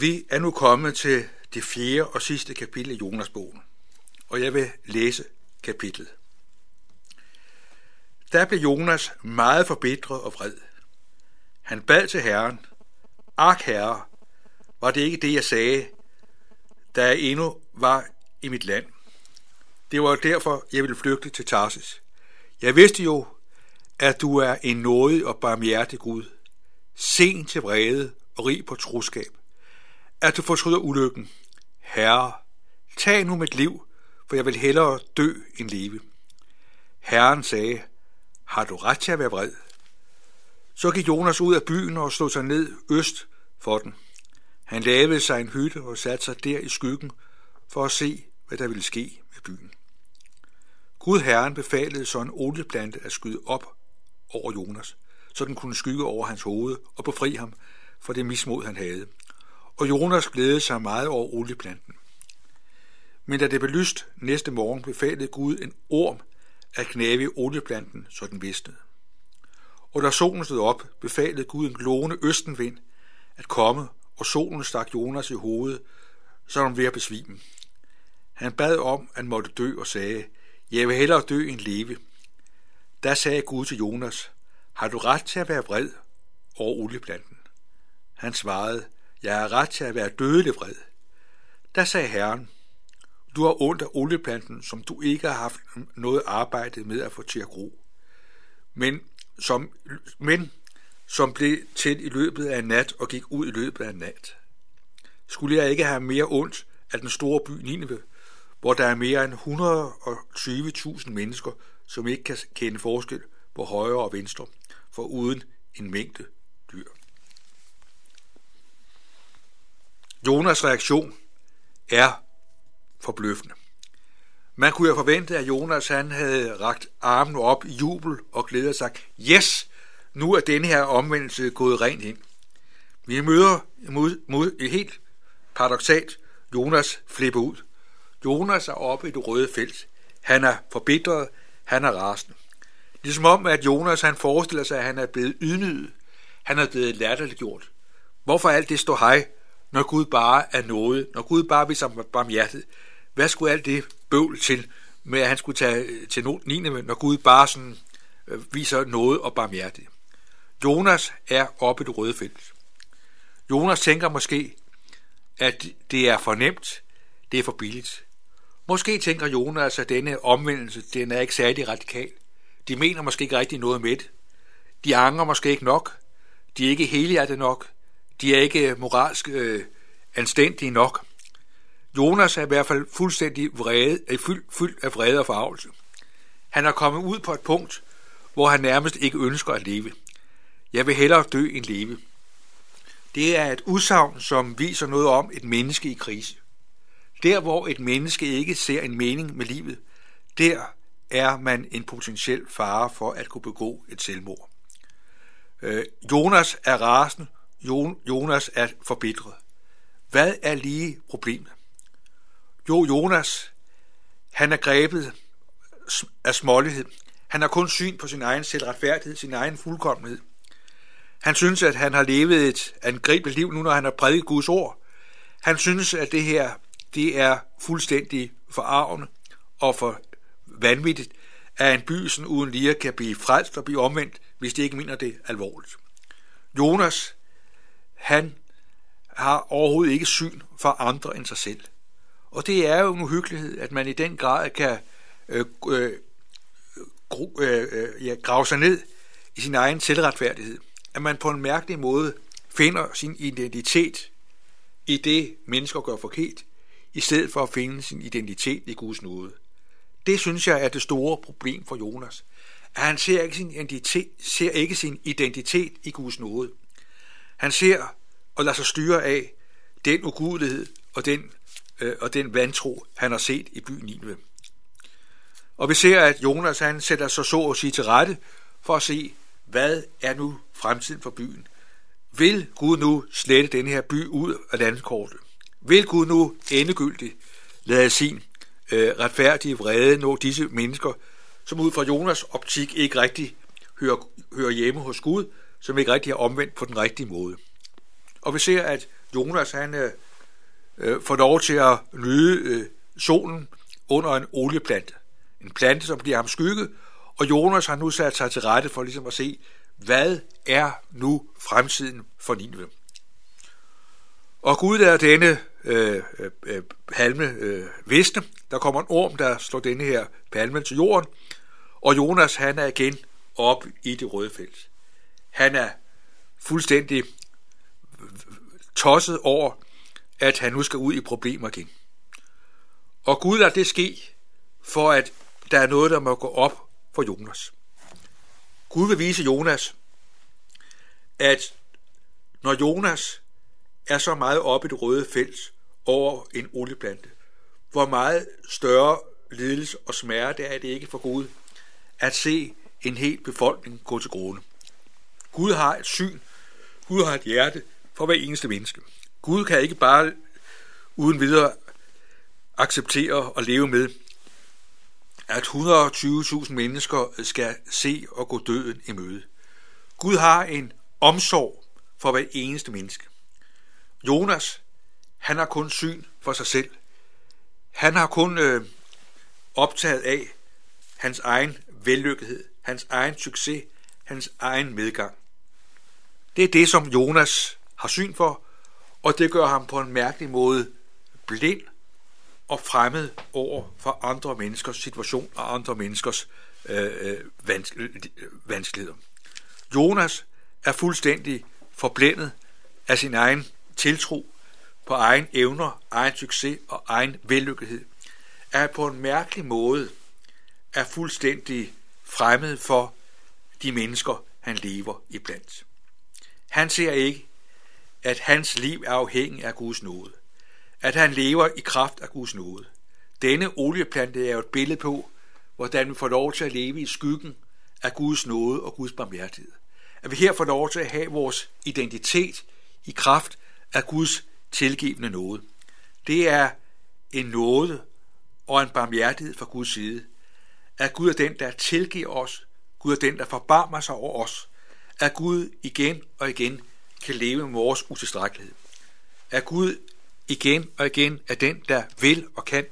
Vi er nu kommet til det fjerde og sidste kapitel i Jonas-bogen, og jeg vil læse kapitlet. Der blev Jonas meget forbitret og vred. Han bad til Herren, Ak herre, var det ikke det, jeg sagde, da jeg endnu var i mit land. Det var derfor, jeg ville flygte til Tarsis. Jeg vidste jo, at du er en nådig og barmhjertig Gud, sen til vrede og rig på troskab at du fortryder ulykken. Herre, tag nu mit liv, for jeg vil hellere dø end leve. Herren sagde, har du ret til at være vred? Så gik Jonas ud af byen og slog sig ned øst for den. Han lavede sig en hytte og satte sig der i skyggen for at se, hvad der ville ske med byen. Gud Herren befalede så en olieplante at skyde op over Jonas, så den kunne skygge over hans hoved og befri ham for det mismod, han havde og Jonas glædede sig meget over olieplanten. Men da det blev lyst næste morgen, befalede Gud en orm at knæve i olieplanten, så den visnede. Og da solen stod op, befalede Gud en glående østenvind at komme, og solen stak Jonas i hovedet, så han ved at besvime. Han bad om, at han måtte dø og sagde, jeg vil hellere dø end leve. Da sagde Gud til Jonas, har du ret til at være vred over olieplanten? Han svarede, jeg har ret til at være dødelig vred. Da sagde Herren, du har ondt af olieplanten, som du ikke har haft noget arbejde med at få til at gro, men som, men som blev til i løbet af nat og gik ud i løbet af nat. Skulle jeg ikke have mere ondt af den store by Nineve, hvor der er mere end 120.000 mennesker, som ikke kan kende forskel på højre og venstre, for uden en mængde dyr. Jonas' reaktion er forbløffende. Man kunne jo forvente, at Jonas han havde ragt armen op i jubel og glædet sig. Yes, nu er denne her omvendelse gået rent ind. Vi møder mod, mod et helt paradoxalt Jonas flipper ud. Jonas er oppe i det røde felt. Han er forbitret, han er rasende. Ligesom om, at Jonas han forestiller sig, at han er blevet ydmyget. Han er blevet latterliggjort. Hvorfor alt det står hej, når Gud bare er noget, når Gud bare viser barmhjertighed. Hvad skulle alt det bøvl til, med at han skulle tage øh, til 9. når Gud bare sådan øh, viser noget og barmhjertighed? Jonas er oppe i det røde felt. Jonas tænker måske, at det er for nemt, det er for billigt. Måske tænker Jonas, at denne omvendelse, den er ikke særlig radikal. De mener måske ikke rigtig noget med det. De angrer måske ikke nok. De er ikke helhjertet nok. De er ikke øh, moralsk øh, anstændige nok. Jonas er i hvert fald fuldstændig vrede, er fyldt, fyldt af vrede og forarvelse. Han er kommet ud på et punkt, hvor han nærmest ikke ønsker at leve. Jeg vil hellere dø end leve. Det er et udsagn, som viser noget om et menneske i krise. Der, hvor et menneske ikke ser en mening med livet, der er man en potentiel fare for at kunne begå et selvmord. Øh, Jonas er rasende, Jonas er forbitret. Hvad er lige problemet? Jo, Jonas, han er grebet af smålighed. Han har kun syn på sin egen selvretfærdighed, sin egen fuldkommenhed. Han synes, at han har levet et angribeligt liv nu, når han har prædiket Guds ord. Han synes, at det her det er fuldstændig forarvende og for vanvittigt, at en by sådan uden lige kan blive frelst og blive omvendt, hvis de ikke mener det alvorligt. Jonas, han har overhovedet ikke syn for andre end sig selv. Og det er jo en uhyggelighed, at man i den grad kan øh, øh, øh, ja, grave sig ned i sin egen selvretfærdighed. At man på en mærkelig måde finder sin identitet i det, mennesker gør forkert, i stedet for at finde sin identitet i Guds nåde. Det synes jeg er det store problem for Jonas. At han ser ikke sin identitet, ser ikke sin identitet i Guds nåde. Han ser og lader sig styre af den ugudelighed og den, øh, og den vantro, han har set i byen Nineve. Og vi ser, at Jonas han sætter sig så at sige til rette for at se, hvad er nu fremtiden for byen? Vil Gud nu slette den her by ud af landkortet? Vil Gud nu endegyldigt lade sin øh, retfærdige vrede nå disse mennesker, som ud fra Jonas optik ikke rigtig hører, hører hjemme hos Gud, som ikke rigtig er omvendt på den rigtige måde? Og vi ser, at Jonas han øh, øh får lov til at nyde øh, solen under en olieplante. En plante, som bliver ham skygge, og Jonas har nu sat sig til rette for ligesom at se, hvad er nu fremtiden for Nineve? Og Gud er denne øh, øh, øh, palme øh, visne. Der kommer en orm, der slår denne her palme til jorden, og Jonas han er igen op i det røde felt. Han er fuldstændig tosset over, at han nu skal ud i problemer igen. Og Gud lader det ske, for at der er noget, der må gå op for Jonas. Gud vil vise Jonas, at når Jonas er så meget oppe i det røde felt over en olieplante, hvor meget større lidelse og smerte er det ikke for Gud at se en hel befolkning gå til grunde. Gud har et syn, Gud har et hjerte for hver eneste menneske. Gud kan ikke bare uden videre acceptere og leve med, at 120.000 mennesker skal se og gå døden i møde. Gud har en omsorg for hver eneste menneske. Jonas, han har kun syn for sig selv. Han har kun øh, optaget af hans egen vellykkethed, hans egen succes, hans egen medgang. Det er det, som Jonas har syn for, og det gør ham på en mærkelig måde blind og fremmed over for andre menneskers situation og andre menneskers øh, øh vanskeligheder. Jonas er fuldstændig forblændet af sin egen tiltro på egen evner, egen succes og egen vellykkethed, er på en mærkelig måde er fuldstændig fremmed for de mennesker, han lever iblandt. Han ser ikke, at hans liv er afhængig af Guds nåde. At han lever i kraft af Guds nåde. Denne olieplante er jo et billede på, hvordan vi får lov til at leve i skyggen af Guds nåde og Guds barmhjertighed. At vi her får lov til at have vores identitet i kraft af Guds tilgivende nåde. Det er en nåde og en barmhjertighed fra Guds side. At Gud er den, der tilgiver os. Gud er den, der forbarmer sig over os. At Gud igen og igen kan leve med vores utilstrækkelighed. At Gud igen og igen er den, der vil og kan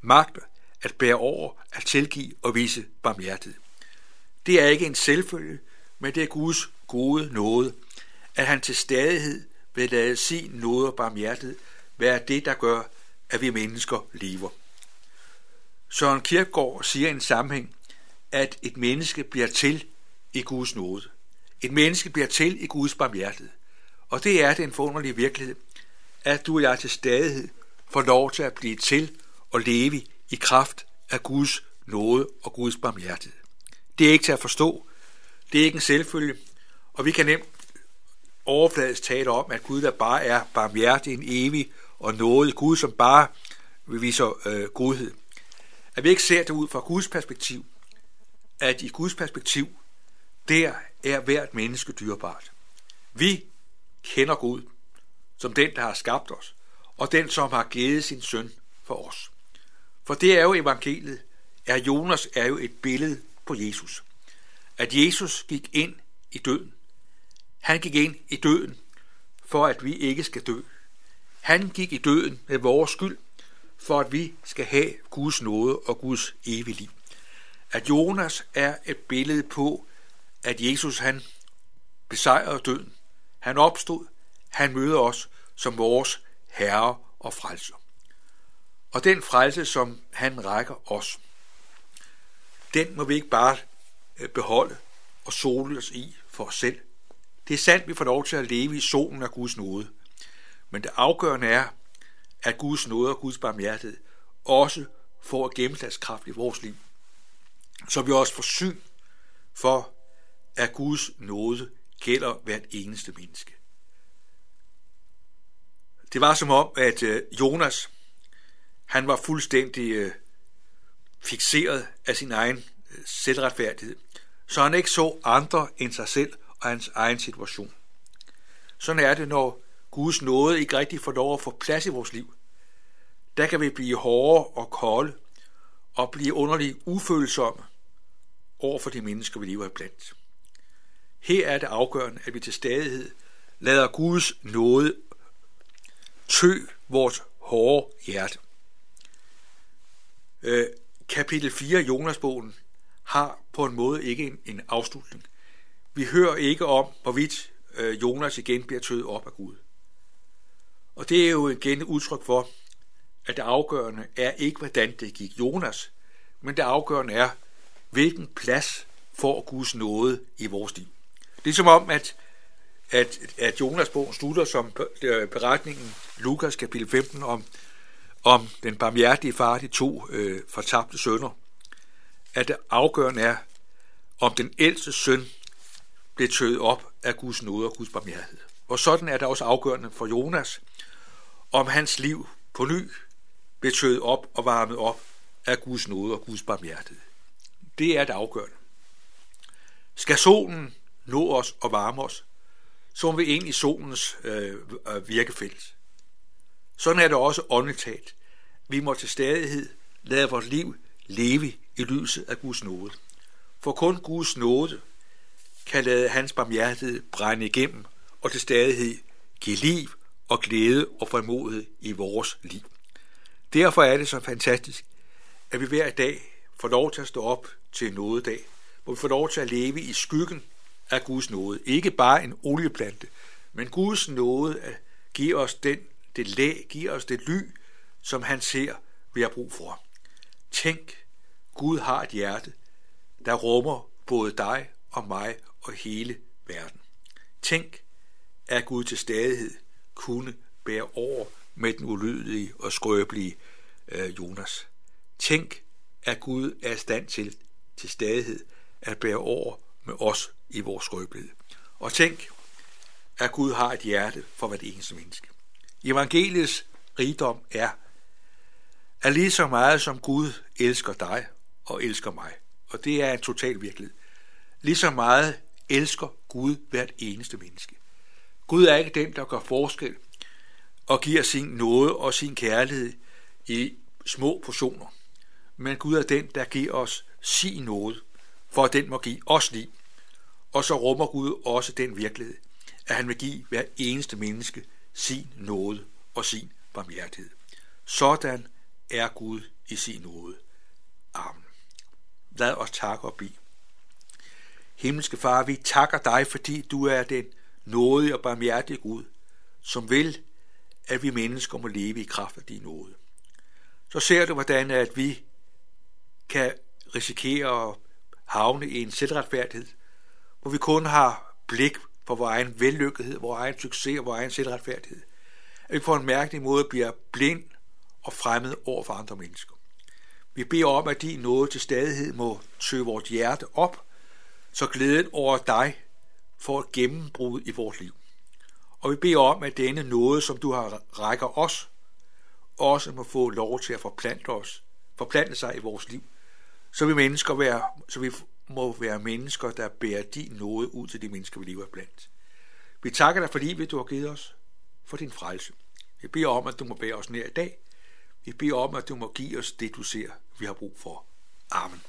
magte at bære over, at tilgive og vise barmhjertighed. Det er ikke en selvfølge, men det er Guds gode nåde, at han til stadighed vil lade sin nåde og barmhjertighed være det, der gør, at vi mennesker lever. Søren Kierkegaard siger i en sammenhæng, at et menneske bliver til i Guds nåde. Et menneske bliver til i Guds barmhjertighed. Og det er den forunderlige virkelighed, at du og jeg til stadighed får lov til at blive til og leve i kraft af Guds nåde og Guds barmhjertighed. Det er ikke til at forstå. Det er ikke en selvfølge. Og vi kan nemt overfladisk tale om, at Gud der bare er barmhjertig, en evig og nåde Gud, som bare viser øh, godhed. At vi ikke ser det ud fra Guds perspektiv, at i Guds perspektiv, der er hvert menneske dyrbart. Vi kender Gud som den, der har skabt os, og den, som har givet sin søn for os. For det er jo evangeliet, er Jonas er jo et billede på Jesus. At Jesus gik ind i døden. Han gik ind i døden, for at vi ikke skal dø. Han gik i døden med vores skyld, for at vi skal have Guds nåde og Guds evige liv. At Jonas er et billede på, at Jesus han besejrede døden. Han opstod, han møder os som vores herre og frelser. Og den frelse, som han rækker os, den må vi ikke bare øh, beholde og sole os i for os selv. Det er sandt, vi får lov til at leve i solen af Guds nåde. Men det afgørende er, at Guds nåde og Guds barmhjertighed også får gennemslagskraft i vores liv. Så vi også får syn for, at Guds nåde gælder hvert eneste menneske. Det var som om, at øh, Jonas, han var fuldstændig øh, fixeret af sin egen øh, selvretfærdighed, så han ikke så andre end sig selv og hans egen situation. Sådan er det, når Guds nåde ikke rigtig får lov at få plads i vores liv. Der kan vi blive hårde og kolde og blive underligt ufølsomme over for de mennesker, vi lever blandt. Her er det afgørende, at vi til stadighed lader Guds nåde tø vores hårde hjerte. Øh, kapitel 4 Jonasbogen har på en måde ikke en, en afslutning. Vi hører ikke om, hvorvidt øh, Jonas igen bliver tøet op af Gud. Og det er jo igen et udtryk for, at det afgørende er ikke, hvordan det gik Jonas, men det afgørende er, hvilken plads får Guds nåde i vores liv. Det er som om, at, at, at Jonas bogen slutter som øh, beretningen Lukas kapitel 15 om, om den barmhjertige far, de to øh, fortabte sønner. At det afgørende er, om den ældste søn blev tøet op af Guds nåde og Guds barmhjertighed. Og sådan er det også afgørende for Jonas, om hans liv på ny blev tøet op og varmet op af Guds nåde og Guds barmhjertighed. Det er det afgørende. Skal solen nå os og varme os, som vi ind i solens øh, øh, virkefelt. Sådan er det også åndetalt. Vi må til stadighed lade vores liv leve i lyset af Guds nåde. For kun Guds nåde kan lade hans barmhjertighed brænde igennem og til stadighed give liv og glæde og frimodighed i vores liv. Derfor er det så fantastisk, at vi hver dag får lov til at stå op til en nådedag, hvor vi får lov til at leve i skyggen af Guds nåde. Ikke bare en olieplante, men Guds nåde giver os den, det læg, giver os det ly, som han ser, vi har brug for. Tænk, Gud har et hjerte, der rummer både dig og mig og hele verden. Tænk, at Gud til stadighed kunne bære over med den ulydige og skrøbelige øh, Jonas. Tænk, at Gud er i stand til til stadighed at bære over med os i vores skrøbelighed. Og tænk, at Gud har et hjerte for hvert eneste menneske. Evangeliets rigdom er, at lige så meget som Gud elsker dig og elsker mig, og det er en total virkelighed, lige så meget elsker Gud hvert eneste menneske. Gud er ikke den, der gør forskel og giver sin nåde og sin kærlighed i små portioner. Men Gud er den, der giver os sin nåde, for at den må give os liv. Og så rummer Gud også den virkelighed, at han vil give hver eneste menneske sin nåde og sin barmhjertighed. Sådan er Gud i sin nåde. Amen. Lad os takke og bede. Himmelske Far, vi takker dig, fordi du er den nådige og barmhjertige Gud, som vil, at vi mennesker må leve i kraft af din nåde. Så ser du, hvordan at vi kan risikere at havne i en selvretfærdighed, hvor vi kun har blik for vores egen vellykkethed, vores egen succes og vores egen selvretfærdighed. At vi på en mærkelig måde bliver blind og fremmed over for andre mennesker. Vi beder om, at din nåde til stadighed må tøve vores hjerte op, så glæden over dig får et gennembrud i vores liv. Og vi beder om, at denne nåde, som du har rækker os, også må få lov til at forplante os, forplante sig i vores liv, så vi mennesker være, så vi må være mennesker, der bærer din nåde ud til de mennesker, vi lever blandt. Vi takker dig for livet, du har givet os, for din frelse. Vi beder om, at du må bære os ned i dag. Vi beder om, at du må give os det, du ser, vi har brug for. Amen.